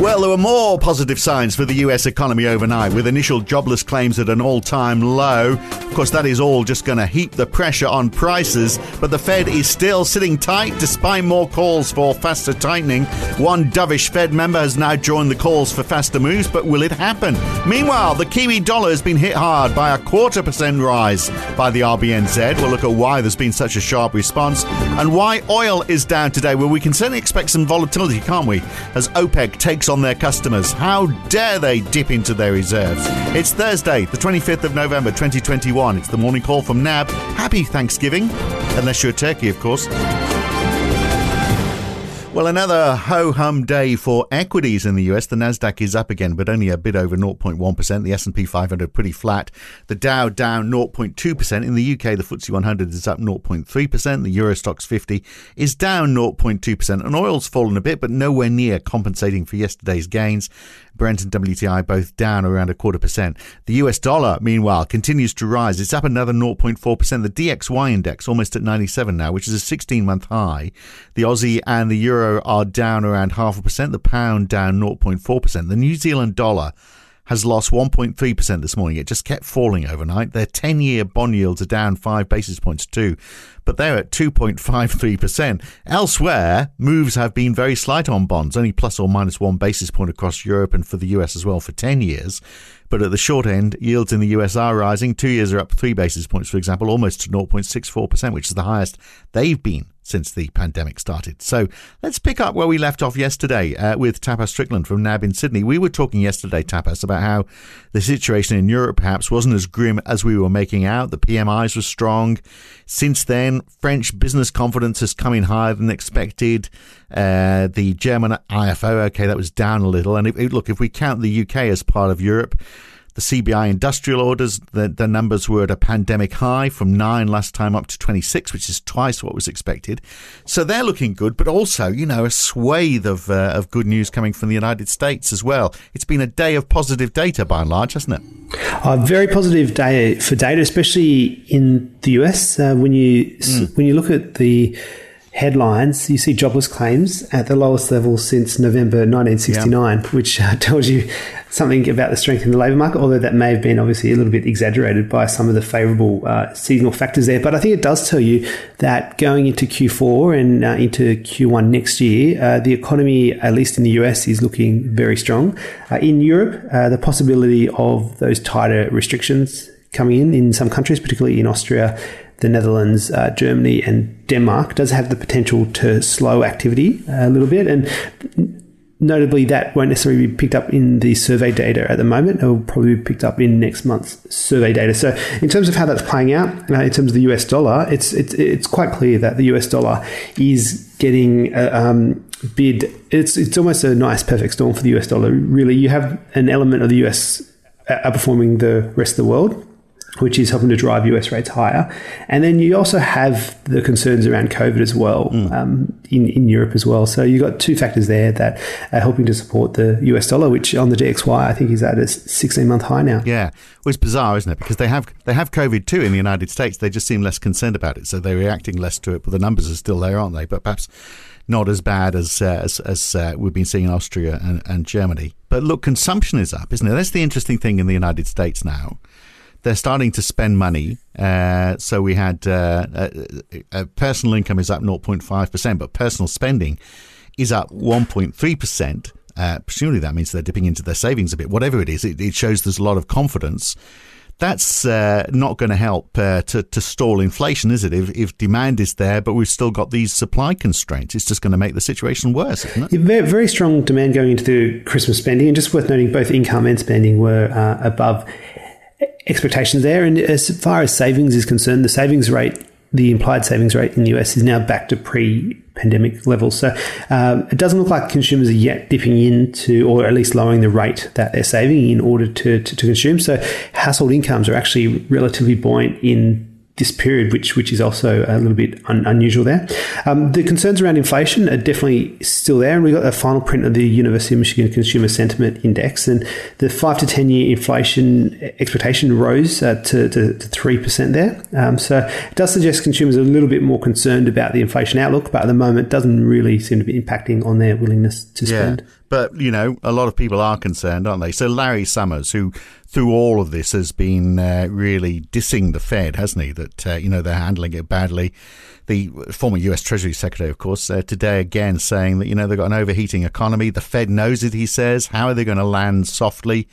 Well, there were more positive signs for the US economy overnight, with initial jobless claims at an all time low. Of course, that is all just going to heap the pressure on prices, but the Fed is still sitting tight despite more calls for faster tightening. One dovish Fed member has now joined the calls for faster moves, but will it happen? Meanwhile, the Kiwi dollar has been hit hard by a quarter percent rise by the RBNZ. We'll look at why there's been such a sharp response and why oil is down today. Well, we can certainly expect some volatility, can't we, as OPEC takes on their customers. How dare they dip into their reserves? It's Thursday, the 25th of November 2021. It's the morning call from NAB. Happy Thanksgiving, unless you're a Turkey, of course. Well, another ho hum day for equities in the US. The Nasdaq is up again, but only a bit over 0.1%. The S&P 500 pretty flat. The Dow down 0.2%. In the UK, the FTSE 100 is up 0.3%. The Euro Stoxx 50 is down 0.2%. And oil's fallen a bit, but nowhere near compensating for yesterday's gains. Brent and WTI both down around a quarter percent. The US dollar, meanwhile, continues to rise. It's up another 0.4%. The DXY index almost at 97 now, which is a 16 month high. The Aussie and the euro are down around half a percent. The pound down 0.4%. The New Zealand dollar has lost 1.3% this morning. It just kept falling overnight. Their 10 year bond yields are down five basis points too, but they're at 2.53%. Elsewhere, moves have been very slight on bonds, only plus or minus one basis point across Europe and for the US as well for 10 years. But at the short end, yields in the US are rising. Two years are up three basis points, for example, almost to 0.64%, which is the highest they've been since the pandemic started. So let's pick up where we left off yesterday uh, with Tapas Strickland from NAB in Sydney. We were talking yesterday, Tapas, about how the situation in Europe perhaps wasn't as grim as we were making out. The PMIs were strong. Since then, French business confidence has come in higher than expected. Uh, the German IFO, okay, that was down a little. And if, look, if we count the UK as part of Europe, the CBI industrial orders, the, the numbers were at a pandemic high from nine last time up to 26, which is twice what was expected. So they're looking good, but also, you know, a swathe of, uh, of good news coming from the United States as well. It's been a day of positive data by and large, hasn't it? A very positive day for data, especially in the US. Uh, when you mm. when you look at the headlines, you see jobless claims at the lowest level since November 1969, yep. which uh, tells you something about the strength in the labour market, although that may have been obviously a little bit exaggerated by some of the favourable uh, seasonal factors there. But I think it does tell you that going into Q4 and uh, into Q1 next year, uh, the economy, at least in the US, is looking very strong. Uh, in Europe, uh, the possibility of those tighter restrictions coming in in some countries, particularly in Austria, the Netherlands, uh, Germany, and Denmark, does have the potential to slow activity a little bit. And Notably, that won't necessarily be picked up in the survey data at the moment. It will probably be picked up in next month's survey data. So, in terms of how that's playing out, uh, in terms of the US dollar, it's it's it's quite clear that the US dollar is getting uh, um, bid. It's it's almost a nice perfect storm for the US dollar. Really, you have an element of the US outperforming the rest of the world which is helping to drive US rates higher. And then you also have the concerns around COVID as well mm. um, in, in Europe as well. So you've got two factors there that are helping to support the US dollar, which on the DXY I think is at a 16 month high now. Yeah, well, it's bizarre, isn't it? Because they have they have COVID too in the United States. They just seem less concerned about it, so they're reacting less to it. But the numbers are still there, aren't they? But perhaps not as bad as uh, as, as uh, we've been seeing in Austria and, and Germany. But look, consumption is up, isn't it? That's the interesting thing in the United States now they're starting to spend money. Uh, so we had uh, uh, uh personal income is up 0.5%, but personal spending is up 1.3%. Uh, presumably that means they're dipping into their savings a bit. Whatever it is, it, it shows there's a lot of confidence. That's uh, not going to help to, to stall inflation, is it? If, if demand is there, but we've still got these supply constraints, it's just going to make the situation worse, isn't it? Very strong demand going into the Christmas spending. And just worth noting, both income and spending were above expectations there. And as far as savings is concerned, the savings rate, the implied savings rate in the US is now back to pre pandemic levels. So um, it doesn't look like consumers are yet dipping into, or at least lowering the rate that they're saving in order to, to, to consume. So household incomes are actually relatively buoyant in this period, which which is also a little bit un- unusual there. Um, the concerns around inflation are definitely still there, and we got a final print of the University of Michigan Consumer Sentiment Index, and the five to ten year inflation expectation rose uh, to three percent there. Um, so it does suggest consumers are a little bit more concerned about the inflation outlook, but at the moment doesn't really seem to be impacting on their willingness to spend. Yeah. But, you know, a lot of people are concerned, aren't they? So Larry Summers, who through all of this has been uh, really dissing the Fed, hasn't he? That, uh, you know, they're handling it badly. The former US Treasury Secretary, of course, uh, today again saying that, you know, they've got an overheating economy. The Fed knows it, he says. How are they going to land softly?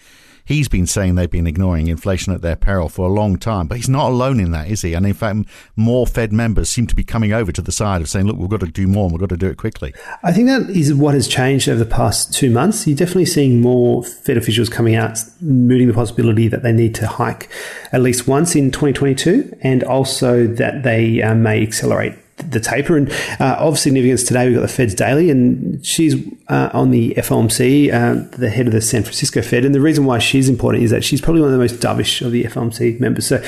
He's been saying they've been ignoring inflation at their peril for a long time. But he's not alone in that, is he? And in fact, more Fed members seem to be coming over to the side of saying, look, we've got to do more and we've got to do it quickly. I think that is what has changed over the past two months. You're definitely seeing more Fed officials coming out mooting the possibility that they need to hike at least once in 2022 and also that they uh, may accelerate the taper. And uh, of significance today, we've got the Fed's Daly, and she's uh, on the FOMC, uh, the head of the San Francisco Fed. And the reason why she's important is that she's probably one of the most dovish of the FOMC members. So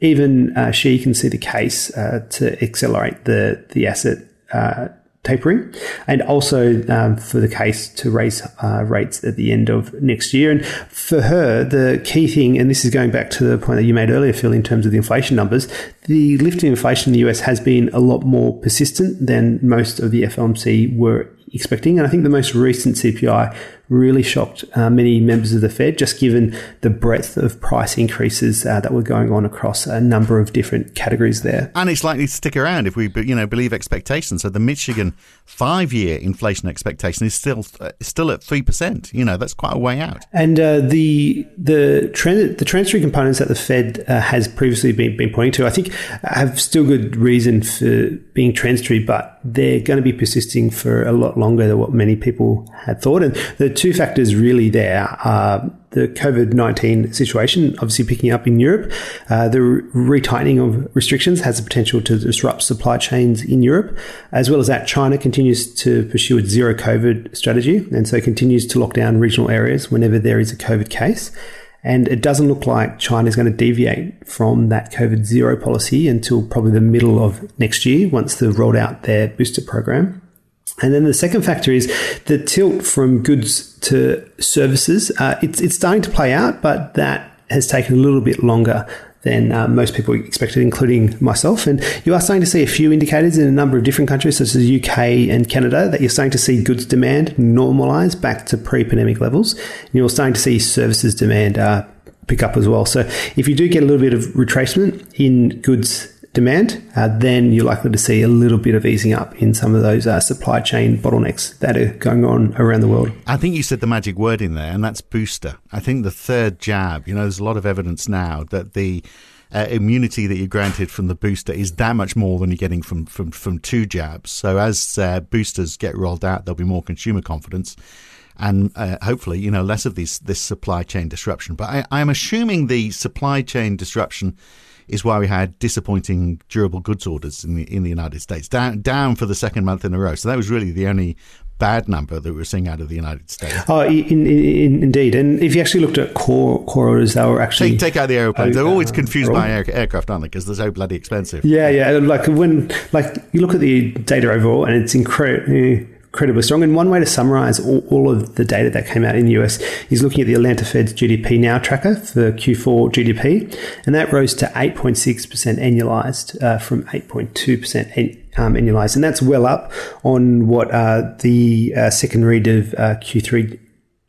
even uh, she can see the case uh, to accelerate the the asset uh, tapering, and also um, for the case to raise uh, rates at the end of next year. And for her, the key thing, and this is going back to the point that you made earlier, Phil, in terms of the inflation numbers, the lift in inflation in the US has been a lot more persistent than most of the FOMC were expecting. And I think the most recent CPI really shocked uh, many members of the Fed, just given the breadth of price increases uh, that were going on across a number of different categories there. And it's likely to stick around if we, you know, believe expectations. So the Michigan five-year inflation expectation is still uh, still at three percent. You know, that's quite a way out. And uh, the the trend the transitory components that the Fed uh, has previously been, been pointing to, I think, have still good reason for being transitory, but they're going to be persisting for a lot longer than what many people had thought. And the two factors really there are the COVID 19 situation, obviously picking up in Europe. Uh, the retightening of restrictions has the potential to disrupt supply chains in Europe. As well as that, China continues to pursue its zero COVID strategy and so continues to lock down regional areas whenever there is a COVID case. And it doesn't look like China is going to deviate from that COVID zero policy until probably the middle of next year once they've rolled out their booster program. And then the second factor is the tilt from goods to services. Uh, it's, it's starting to play out, but that has taken a little bit longer than uh, most people expected, including myself. And you are starting to see a few indicators in a number of different countries, such as the UK and Canada, that you're starting to see goods demand normalize back to pre pandemic levels. And you're starting to see services demand uh, pick up as well. So if you do get a little bit of retracement in goods demand, uh, then you're likely to see a little bit of easing up in some of those uh, supply chain bottlenecks that are going on around the world. I think you said the magic word in there, and that's booster. I think the third jab, you know, there's a lot of evidence now that the uh, immunity that you're granted from the booster is that much more than you're getting from, from, from two jabs. So as uh, boosters get rolled out, there'll be more consumer confidence and uh, hopefully, you know, less of these this supply chain disruption. But I, am assuming the supply chain disruption is why we had disappointing durable goods orders in the in the United States down down for the second month in a row. So that was really the only bad number that we are seeing out of the United States. Oh, in, in, indeed. And if you actually looked at core core orders, they were actually take, take out the aeroplanes. They're always oh, confused oh. by air, aircraft, aren't they? Because they're so bloody expensive. Yeah, yeah. Like when like you look at the data overall, and it's incredible incredibly strong. And one way to summarize all, all, of the data that came out in the US is looking at the Atlanta Fed's GDP Now tracker for Q4 GDP, and that rose to 8.6% annualized uh, from 8.2% um, annualized. And that's well up on what uh, the uh, second read of uh, Q3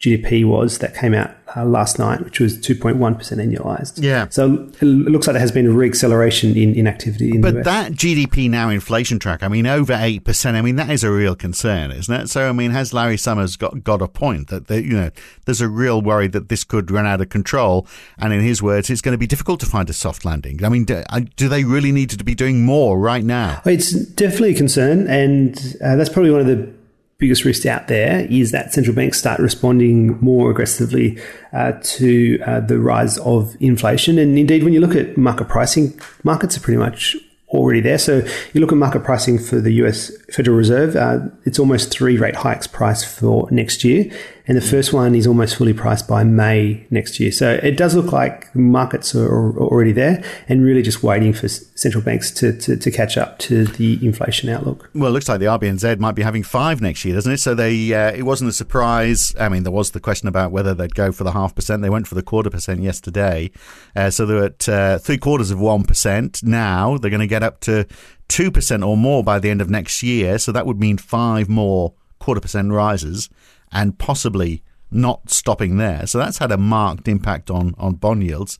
GDP was that came out uh, last night, which was 2.1% annualized. Yeah. So it looks like there has been a reacceleration in, in activity in But that GDP now inflation track, I mean, over 8%, I mean, that is a real concern, isn't it? So, I mean, has Larry Summers got, got a point that, they, you know, there's a real worry that this could run out of control. And in his words, it's going to be difficult to find a soft landing. I mean, do, do they really need to be doing more right now? It's definitely a concern. And uh, that's probably one of the biggest risk out there is that central banks start responding more aggressively uh, to uh, the rise of inflation. And indeed, when you look at market pricing, markets are pretty much already there. So you look at market pricing for the US Federal Reserve, uh, it's almost three rate hikes priced for next year. And the first one is almost fully priced by May next year. So it does look like markets are already there and really just waiting for central banks to, to, to catch up to the inflation outlook. Well, it looks like the RBNZ might be having five next year, doesn't it? So they uh, it wasn't a surprise. I mean, there was the question about whether they'd go for the half percent. They went for the quarter percent yesterday. Uh, so they're at uh, three quarters of 1%. Now they're going to get up to 2% or more by the end of next year. So that would mean five more quarter percent rises and possibly not stopping there. So that's had a marked impact on, on bond yields.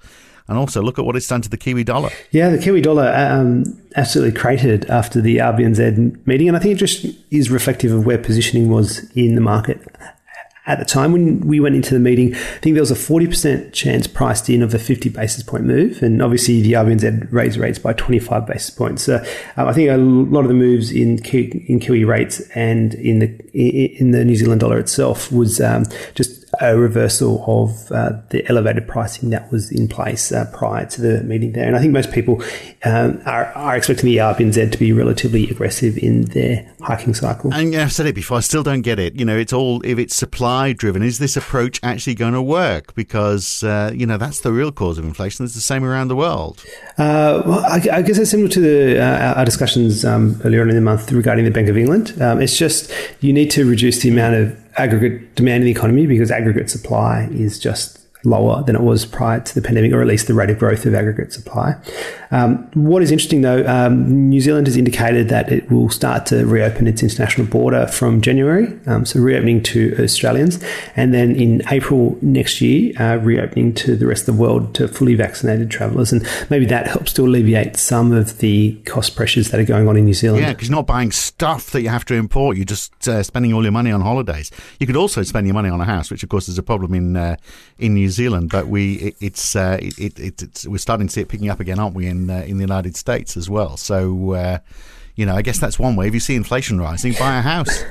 And also look at what it's done to the Kiwi dollar. Yeah, the Kiwi dollar um, absolutely cratered after the RBNZ meeting. And I think it just is reflective of where positioning was in the market at the time when we went into the meeting, I think there was a 40% chance priced in of a 50 basis point move. And obviously, the RBNZ raised rates by 25 basis points. So um, I think a lot of the moves in, in Kiwi rates and in the, in the New Zealand dollar itself was um, just a reversal of uh, the elevated pricing that was in place uh, prior to the meeting there. And I think most people um, are, are, expecting the RBNZ to be relatively aggressive in their hiking cycle. And I've said it before, I still don't get it. You know, it's all, if it's supply driven, is this approach actually going to work? Because, uh, you know, that's the real cause of inflation. It's the same around the world. Uh, well, I, I, guess it's similar to the, uh, our discussions um, earlier on in the month regarding the Bank of England. Um, it's just you need to reduce the amount of aggregate demand in the economy because aggregate supply is just lower than it was prior to the pandemic, or at least the rate of growth of aggregate supply. Um, what is interesting though, um, New Zealand has indicated that it will start to reopen its international border from January, um, so reopening to Australians, and then in April next year, uh, reopening to the rest of the world to fully vaccinated travellers. And maybe that helps to alleviate some of the cost pressures that are going on in New Zealand. Yeah, because you're not buying stuff that you have to import, you're just uh, spending all your money on holidays. You could also spend your money on a house, which of course is a problem in, uh, in New Zealand, but we it, it's, uh, it, it, it's we're starting to see it picking up again, aren't we? In uh, in the United States as well. So, uh, you know, I guess that's one way. If you see inflation rising, buy a house.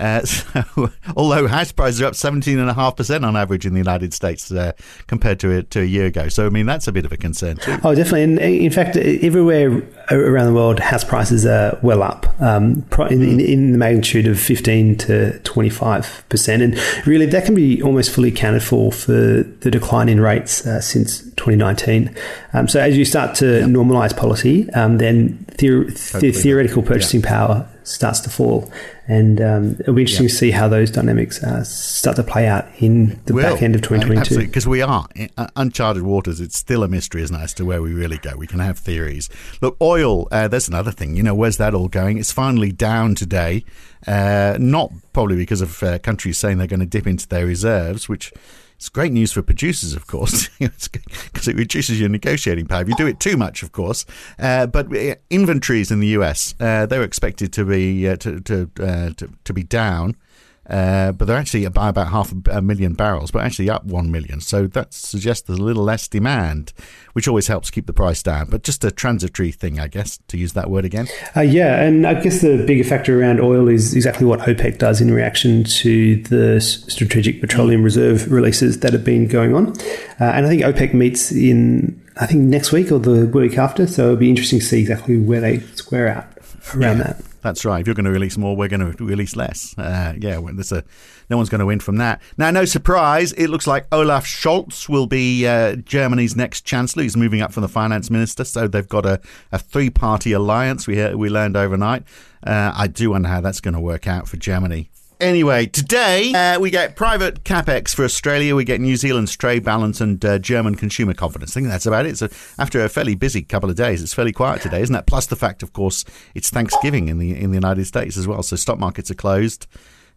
Uh, so, although house prices are up 17.5% on average in the United States uh, compared to a, to a year ago. So, I mean, that's a bit of a concern too. Oh, definitely. And in fact, everywhere around the world, house prices are well up um, in, in, in, the magnitude of 15 to 25%. And really, that can be almost fully accounted for for the decline in rates uh, since 2019. Um, so, as you start to yep. normalise policy, um, then theor- the theoretical purchasing power starts to fall. And um, it'll be interesting yeah. to see how those dynamics uh, start to play out in the back end of 2022. Because we are in uh, uncharted waters. It's still a mystery, isn't it, as to where we really go. We can have theories. Look, oil, uh, there's another thing. You know, where's that all going? It's finally down today. Uh, not probably because of uh, countries saying they're going to dip into their reserves, which it's great news for producers, of course, because it reduces your negotiating power. If you do it too much, of course. Uh, but uh, inventories in the US, uh, they're expected to be uh, to to, uh, to, to be down uh, but they're actually by about half a million barrels, but actually up one million. So that suggests there's a little less demand, which always helps keep the price down. But just a transitory thing, I guess, to use that word again. Uh, yeah, and I guess the bigger factor around oil is exactly what OPEC does in reaction to the strategic petroleum reserve releases that have been going on. Uh, and I think OPEC meets in I think next week or the week after. So it'll be interesting to see exactly where they square out around yeah. that. That's right. If you're going to release more, we're going to release less. Uh, yeah, there's a no one's going to win from that. Now, no surprise, it looks like Olaf Scholz will be uh, Germany's next chancellor. He's moving up from the finance minister, so they've got a, a three party alliance. We we learned overnight. Uh, I do wonder how that's going to work out for Germany. Anyway, today uh, we get private capex for Australia, we get New Zealand's trade balance and uh, German consumer confidence. I think that's about it. So after a fairly busy couple of days, it's fairly quiet today, isn't it? Plus the fact, of course, it's Thanksgiving in the in the United States as well. So stock markets are closed.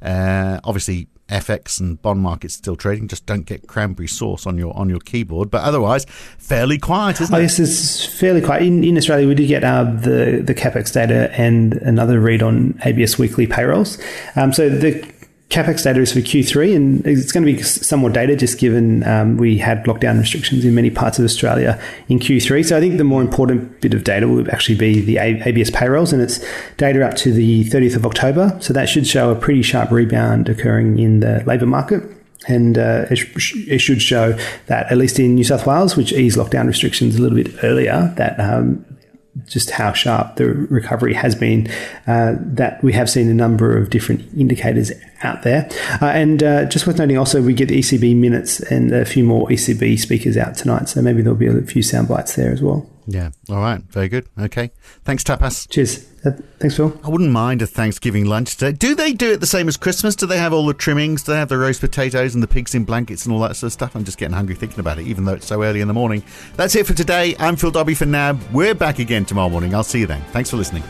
Uh, obviously, FX and bond markets still trading. Just don't get cranberry sauce on your on your keyboard. But otherwise, fairly quiet, isn't oh, it? Yes, it's fairly quiet. In, in Australia, we did get uh, the the capex data and another read on ABS weekly payrolls. Um, so the capex data is for Q3, and it's going to be some more data just given um, we had lockdown restrictions in many parts of Australia in Q3. So I think the more important bit of data will actually be the ABS payrolls, and it's data up to the 30th of October. So that should show a pretty sharp rebound occurring in the labour market. And uh, it, sh- it, should show that, at least in New South Wales, which eased lockdown restrictions a little bit earlier, that um, just how sharp the recovery has been, uh, that we have seen a number of different indicators out there. Uh, and uh, just worth noting also, we get the ECB minutes and a few more ECB speakers out tonight. So maybe there'll be a few sound bites there as well. Yeah. All right. Very good. Okay. Thanks, Tapas. Cheers. Uh, thanks, Phil. I wouldn't mind a Thanksgiving lunch today. Do they do it the same as Christmas? Do they have all the trimmings? Do they have the roast potatoes and the pigs in blankets and all that sort of stuff? I'm just getting hungry thinking about it, even though it's so early in the morning. That's it for today. I'm Phil Dobbie for now. We're back again tomorrow morning. I'll see you then. Thanks for listening.